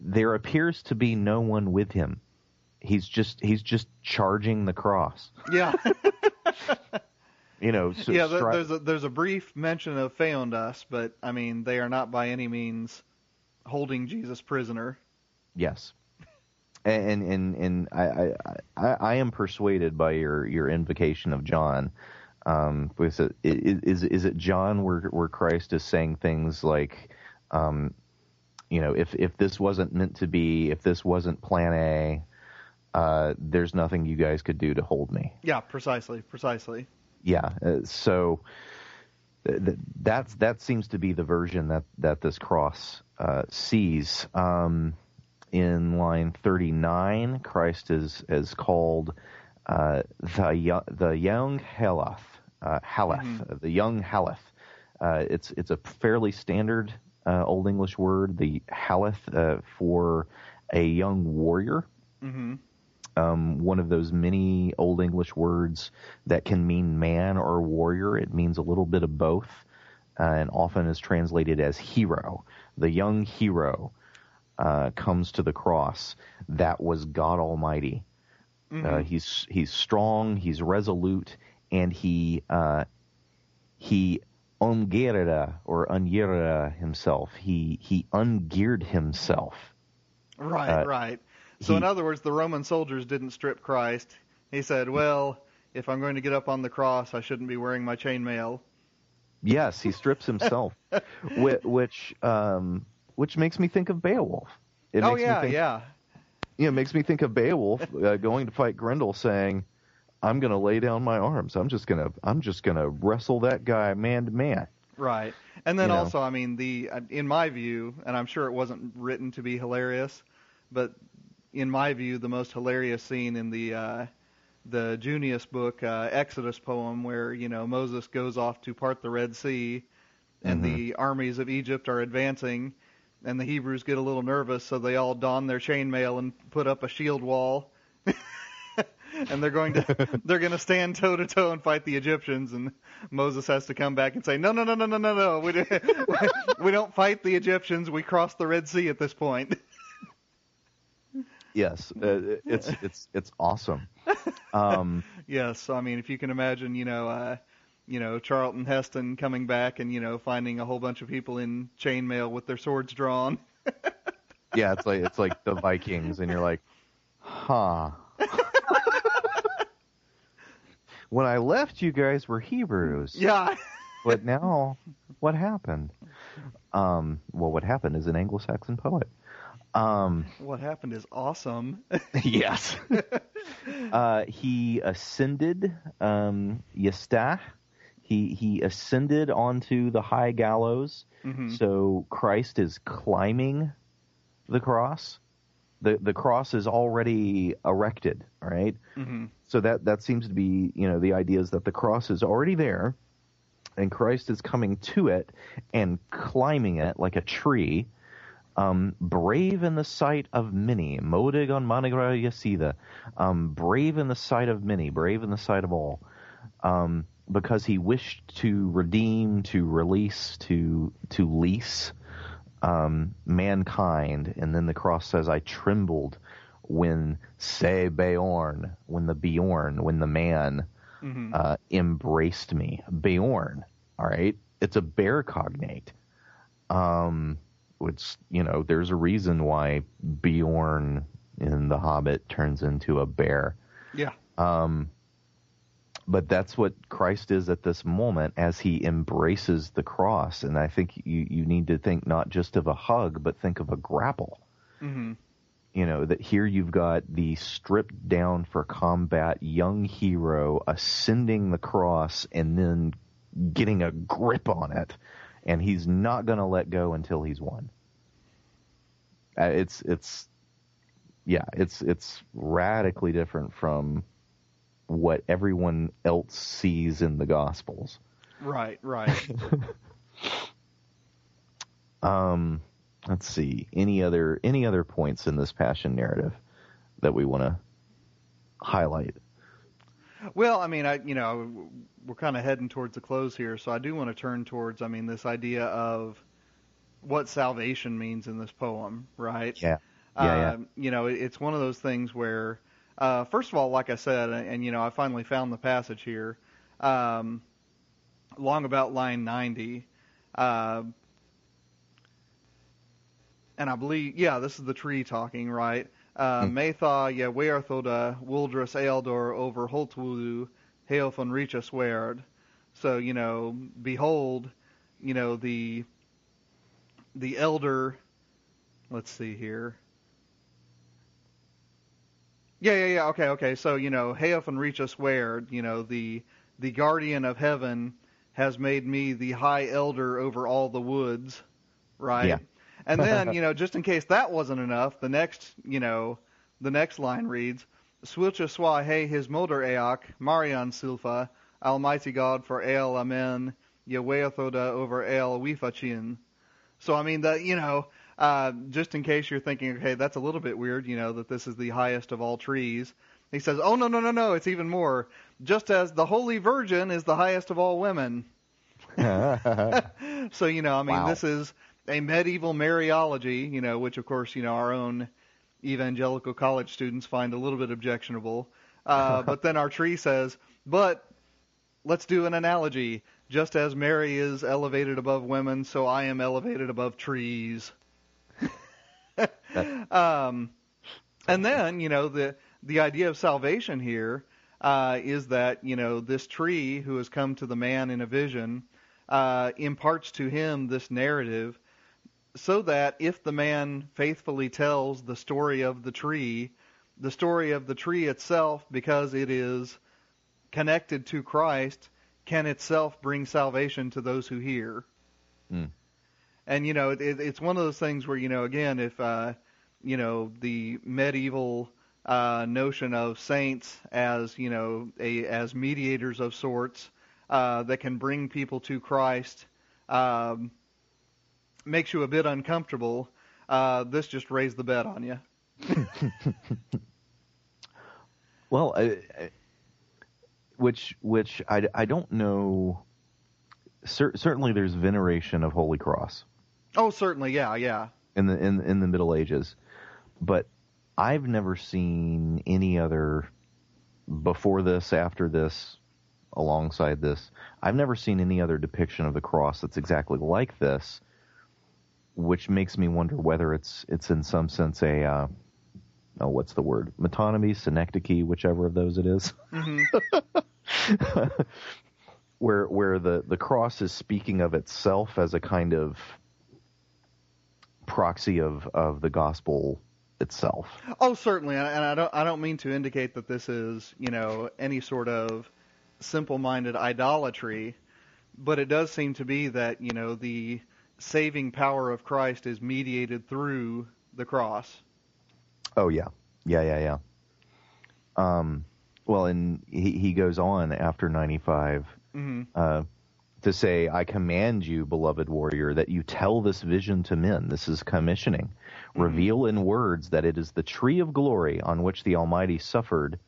there appears to be no one with him. He's just he's just charging the cross. Yeah, You know, so yeah. stri- There's a there's a brief mention of Feondas, but I mean they are not by any means holding Jesus prisoner. Yes. And and and I, I I I am persuaded by your your invocation of John. Um, is is is it John where where Christ is saying things like, um, you know, if if this wasn't meant to be, if this wasn't Plan A, uh, there's nothing you guys could do to hold me. Yeah, precisely, precisely. Yeah. Uh, so th- th- that's that seems to be the version that that this cross uh, sees. Um, in line 39, Christ is is called uh, the the young Haleth, uh, Haleth, the young Haleth. Uh, it's it's a fairly standard uh, Old English word, the Haleth, uh, for a young warrior hmm um, one of those many Old English words that can mean man or warrior. It means a little bit of both, uh, and often is translated as hero. The young hero uh, comes to the cross. That was God Almighty. Uh, he's he's strong. He's resolute, and he uh, he ungerida or ungerida himself. He he ungeared himself. Right, Uh, right. So in other words, the Roman soldiers didn't strip Christ. He said, "Well, if I'm going to get up on the cross, I shouldn't be wearing my chainmail." Yes, he strips himself, which um, which makes me think of Beowulf. It oh makes yeah, me think, yeah. You know, it makes me think of Beowulf uh, going to fight Grendel, saying, "I'm going to lay down my arms. I'm just gonna I'm just gonna wrestle that guy man to man." Right. And then You know. also, I mean, the uh, in my view, and I'm sure it wasn't written to be hilarious, but in my view, the most hilarious scene in the uh, the Junius book, uh, Exodus poem, where you know Moses goes off to part the Red Sea, and the armies of Egypt are advancing, and the Hebrews get a little nervous, so they all don their chainmail and put up a shield wall. And they're going to they're going to stand toe to toe and fight the Egyptians and Moses has to come back and say no no no no no no no we do, we don't fight the Egyptians we cross the Red Sea at this point Yes, uh, it's it's it's awesome. Um, yes I mean if you can imagine you know uh you know Charlton Heston coming back and you know finding a whole bunch of people in chainmail with their swords drawn yeah, it's like it's like the Vikings, and you're like, huh. When I left, you guys were Hebrews. yeah but now what happened Um, well, what happened is an Anglo-Saxon poet. Um, What happened is awesome. yes. uh, he ascended um, Yestah. He he ascended onto the high gallows. Mhm. So Christ is climbing the cross. The the cross is already erected, right? Mhm. So that that seems to be, you know, the idea is that the cross is already there and Christ is coming to it and climbing it like a tree. Um, brave in the sight of many, modig on manigra yasida, um, brave in the sight of many, brave in the sight of all, um, because he wished to redeem, to release, to to lease um, mankind. And then the cross says, "I trembled when se Beorn, when the Bjorn, when the man Mhm. uh, embraced me. Beorn, all right, it's a bear cognate. Um, which you know, there's a reason why Beorn in The Hobbit turns into a bear. Yeah. Um, but that's what Christ is at this moment as he embraces the cross. And I think you, you need to think not just of a hug, but think of a grapple. Mhm. You know, that here you've got the stripped down for combat young hero ascending the cross and then getting a grip on it. And he's not going to let go until he's won. Uh, it's, it's, yeah, it's, it's radically different from what everyone else sees in the Gospels. Right, right. Um, let's see. Any other any other points in this passion narrative that we want to highlight? Well, I mean, I you know we're kind of heading towards the close here, so I do want to turn towards I mean this idea of what salvation means in this poem, right? Yeah. Yeah, yeah. Um, You know, it's one of those things where, uh, first of all, like I said, and, and you know, I finally found the passage here, um, long about line ninety. Uh, and I believe, yeah, this is the tree talking, right? Uh, Metha je weerthoda wildrus ealdor over holtwulu hail von Richa sweard. So, you know, behold, you know, the, the elder, let's see here. Yeah, yeah, yeah, okay, okay. So, you know, Haof and us where you know, the, the guardian of heaven has made me the high elder over all the woods, right? Yeah. And then, you know, just in case that wasn't enough, the next, you know, the next line reads, Swilcha swa he his moder eak, Marian silfa, Almighty God for el amen, Yeweathoda over el wifachin. So I mean that you know, uh, just in case you're thinking, okay, that's a little bit weird, you know, that this is the highest of all trees. He says, oh no no no no, it's even more. Just as the Holy Virgin is the highest of all women. So you know, I mean, Wow. this is a medieval Mariology, you know, which of course you know our own evangelical college students find a little bit objectionable. Uh, but then our tree says, but let's do an analogy. Just as Mary is elevated above women, so I am elevated above trees. um, and then, you know, the the idea of salvation here uh, is that you know this tree who has come to the man in a vision uh, imparts to him this narrative, so that if the man faithfully tells the story of the tree, the story of the tree itself, because it is connected to Christ, can itself bring salvation to those who hear. Mm. And you know, it, it, it's one of those things where you know, again, if uh, you know the medieval uh, notion of saints as you know a as mediators of sorts uh, that can bring people to Christ um, makes you a bit uncomfortable. Uh, this just raised the bet on you. Well, I, I- which which I, I don't know. Cer- certainly, there's veneration of Holy Cross Oh, certainly, yeah, yeah. in the in in the Middle Ages, but I've never seen any other before this, after this, alongside this. I've never seen any other depiction of the cross that's exactly like this, which makes me wonder whether it's it's in some sense a uh, oh what's the word metonymy, synecdoche, whichever of those it is. where where the the cross is speaking of itself as a kind of proxy of of the gospel itself. Oh, certainly, and I don't I don't mean to indicate that this is you know any sort of simple-minded idolatry, but it does seem to be that you know the saving power of Christ is mediated through the cross. Oh yeah, yeah, yeah, yeah. Um, well, and he he goes on after ninety five Mhm. uh, to say, "I command you, beloved warrior, that you tell this vision to men. This is commissioning. Reveal in words that it is the tree of glory on which the Almighty suffered,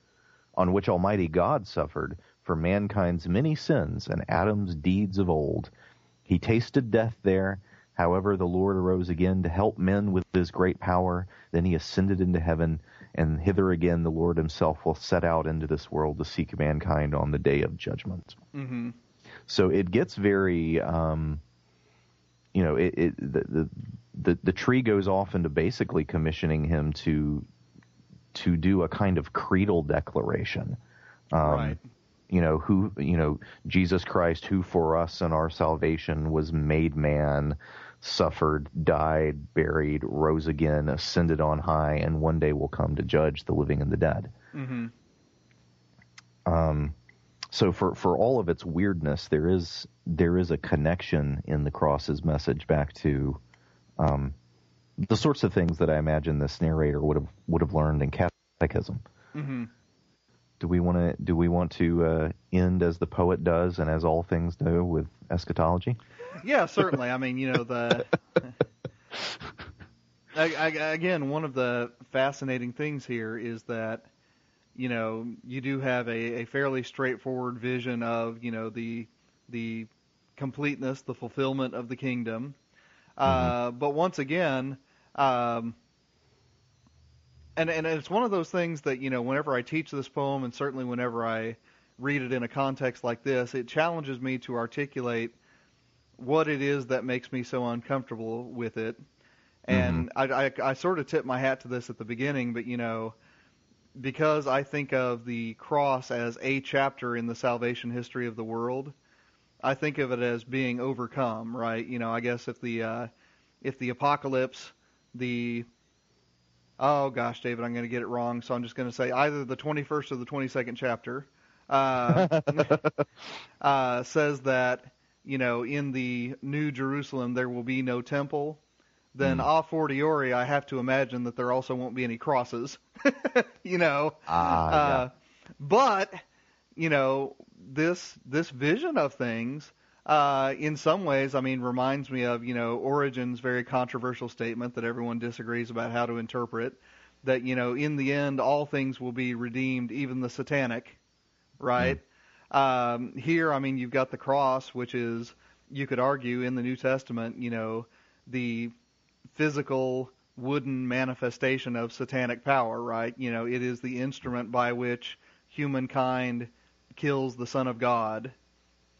on which Almighty God suffered for mankind's many sins and Adam's deeds of old. He tasted death there." However, the Lord arose again to help men with his great power. Then he ascended into heaven, and hither again the Lord himself will set out into this world to seek mankind on the day of judgment. hmm So it gets very, um, you know, it, it the, the the the tree goes off into basically commissioning him to to do a kind of creedal declaration. Um, Right. You know who you know Jesus Christ, who for us and our salvation was made man, suffered, died, buried, rose again, ascended on high, and one day will come to judge the living and the dead. hmm Um, so for for all of its weirdness, there is there is a connection in the cross's message back to um, the sorts of things that I imagine this narrator would have would have learned in catechism. hmm Do we want to do we want to uh, end as the poet does and as all things do with eschatology? Yeah, certainly. I mean, you know, the I, I, again, one of the fascinating things here is that you know you do have a, a fairly straightforward vision of you know the the completeness, the fulfillment of the kingdom. Uh, but once again, um, and and it's one of those things that you know whenever I teach this poem, and certainly whenever I read it in a context like this, it challenges me to articulate what it is that makes me so uncomfortable with it. And I, I, I sort of tip my hat to this at the beginning, but you know, because I think of the cross as a chapter in the salvation history of the world, I think of it as being overcome, right? You know, I guess if the uh, if the apocalypse, the oh gosh, David, I'm going to get it wrong, so I'm just going to say either the 21st or the 22nd chapter uh, uh, says that you know in the New Jerusalem there will be no temple. Then a fortiori, I have to imagine that there also won't be any crosses. you know, Ah, uh, but you know this this vision of things uh, in some ways i mean reminds me of you know origen's very controversial statement that everyone disagrees about how to interpret that you know in the end all things will be redeemed even the satanic right? Um, here i mean you've got the cross which is you could argue in the new testament you know the physical wooden manifestation of satanic power, right? You know, it is the instrument by which humankind kills the Son of God.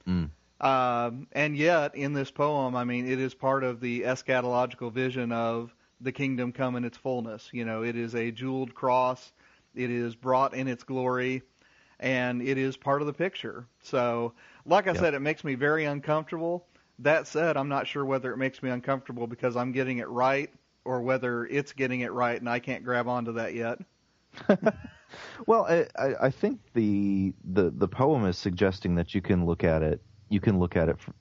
Mm. Um, and yet, in this poem, I mean, it is part of the eschatological vision of the kingdom come in its fullness. You know, it is a jeweled cross, it is brought in its glory, and it is part of the picture. So, like I Yep. said, it makes me very uncomfortable. That said, I'm not sure whether it makes me uncomfortable because I'm getting it right or whether it's getting it right and I can't grab onto that yet. Well, I, I think the, the the poem is suggesting that you can look at it you can look at it f-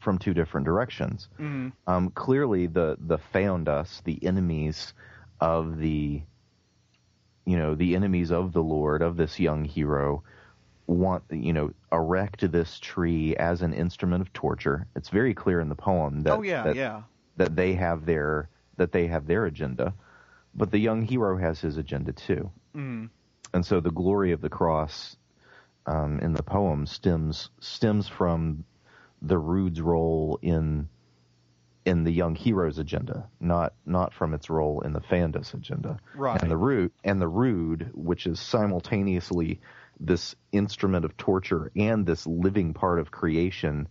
from two different directions. Mm-hmm. Um, clearly, the the Feondas, the enemies of the you know the enemies of the Lord of this young hero, want you know erect this tree as an instrument of torture. It's very clear in the poem that oh yeah, that, yeah. that they have their that they have their agenda, but the young hero has his agenda too. Mm-hmm. And so the glory of the cross um, in the poem stems stems from the Rood's role in in the young hero's agenda, not not from its role in the Feondas agenda. Right. And the root and the Rood, which is simultaneously this instrument of torture and this living part of creation,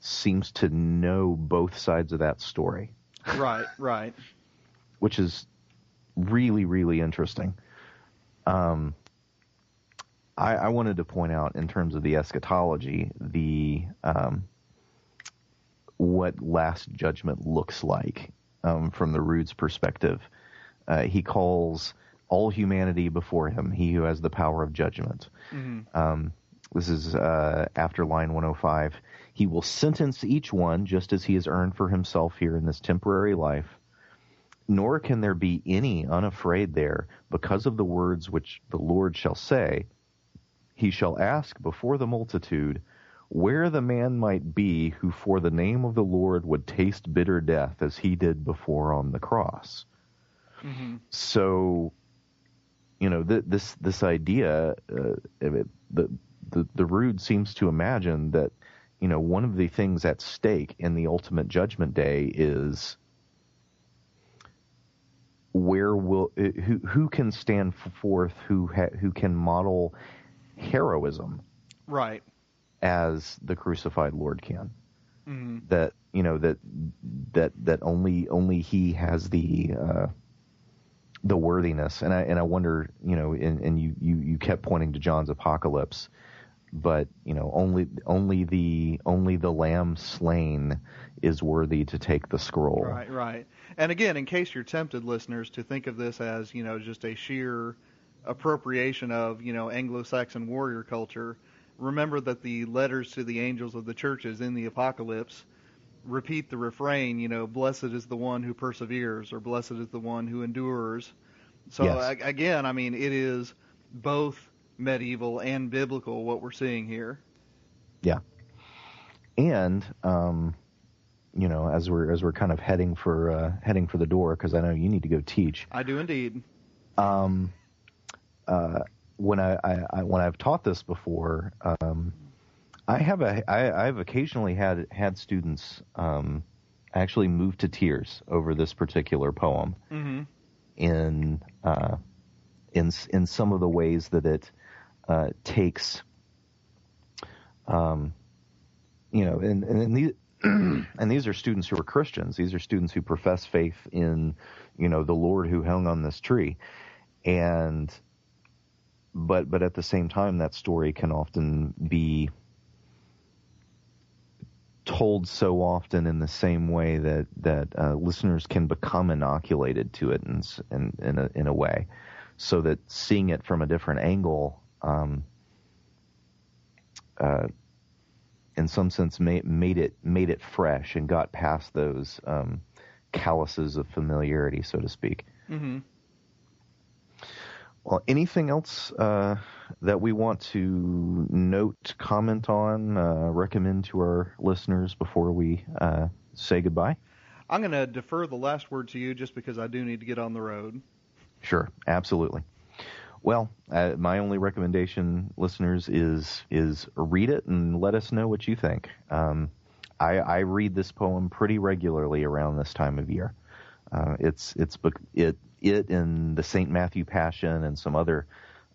seems to know both sides of that story, Right, right. which is really really interesting. Um, I, I wanted to point out in terms of the eschatology, the um, what Last Judgment looks like. um, from the Rood's perspective. Uh, he calls all humanity before him, he who has the power of judgment. Um, this is uh, after line 105. He will sentence each one just as he has earned for himself here in this temporary life. Nor can there be any unafraid there because of the words which the Lord shall say. He shall ask before the multitude where the man might be who for the name of the Lord would taste bitter death as he did before on the cross. So, you know, th- this this idea, uh, it, the the the Rood seems to imagine that, you know, one of the things at stake in the ultimate judgment day is where will uh, who who can stand forth who ha, who can model heroism Right. as the crucified Lord can. hmm That you know that that that only only he has the uh, the worthiness, and I and I wonder, you know, and, and you, you you kept pointing to John's apocalypse, but you know, only only the only the Lamb slain is worthy to take the scroll. Right, right. And again, in case you're tempted, listeners, to think of this as, you know, just a sheer appropriation of, you know, Anglo-Saxon warrior culture, remember that the letters to the angels of the churches in the apocalypse repeat the refrain, you know, blessed is the one who perseveres or blessed is the one who endures. So Yes. again, I mean, it is both medieval and biblical what we're seeing here. Yeah. And um, you know, as we're as we're kind of heading for uh, heading for the door, because I know you need to go teach. I do indeed. um, uh, when I, I, I when I've taught this before, um, I have a I, I've occasionally had had students um, actually move to tears over this particular poem hmm in uh, in in some of the ways that it uh, takes. Um, you know, and and, and these and these are students who are Christians. These are students who profess faith in, you know, the Lord who hung on this tree, and but but at the same time, that story can often be told so often in the same way that that uh, listeners can become inoculated to it in in in a, in a way, so that seeing it from a different angle, um, uh, in some sense, made made it made it fresh and got past those um, calluses of familiarity, so to speak. hmm Well, anything else uh, that we want to note, comment on, uh, recommend to our listeners before we uh, say goodbye? I'm going to defer the last word to you just because I do need to get on the road. Sure, absolutely. Well, uh, my only recommendation, listeners, is is read it and let us know what you think. Um, I, I read this poem pretty regularly around this time of year. Uh, it's it's it it and the Saint Matthew Passion and some other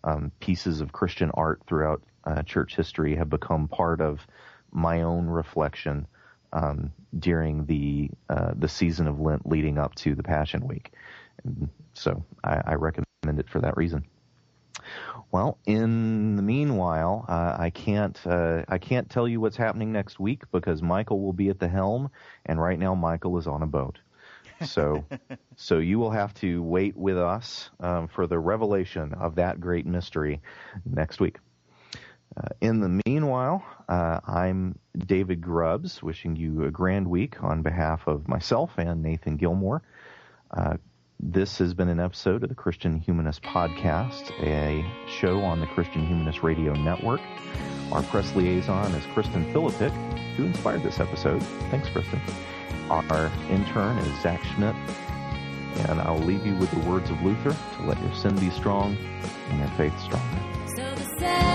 um, pieces of Christian art throughout uh, church history have become part of my own reflection um, during the uh, the season of Lent leading up to the Passion Week. And so I, I recommend it for that reason. Well, in the meanwhile, uh, I can't uh, I can't tell you what's happening next week because Michael will be at the helm, and right now Michael is on a boat. So, so you will have to wait with us um, for the revelation of that great mystery next week. Uh, in the meanwhile, uh, I'm David Grubbs, wishing you a grand week on behalf of myself and Nathan Gilmour. Uh, this has been an episode of the Christian Humanist Podcast, a show on the Christian Humanist Radio Network. Our press liaison is Kristen Philippik, who inspired this episode. Thanks, Kristen. Our intern is Zach Schmidt. And I'll leave you with the words of Luther to let your sin be strong and your faith strong. So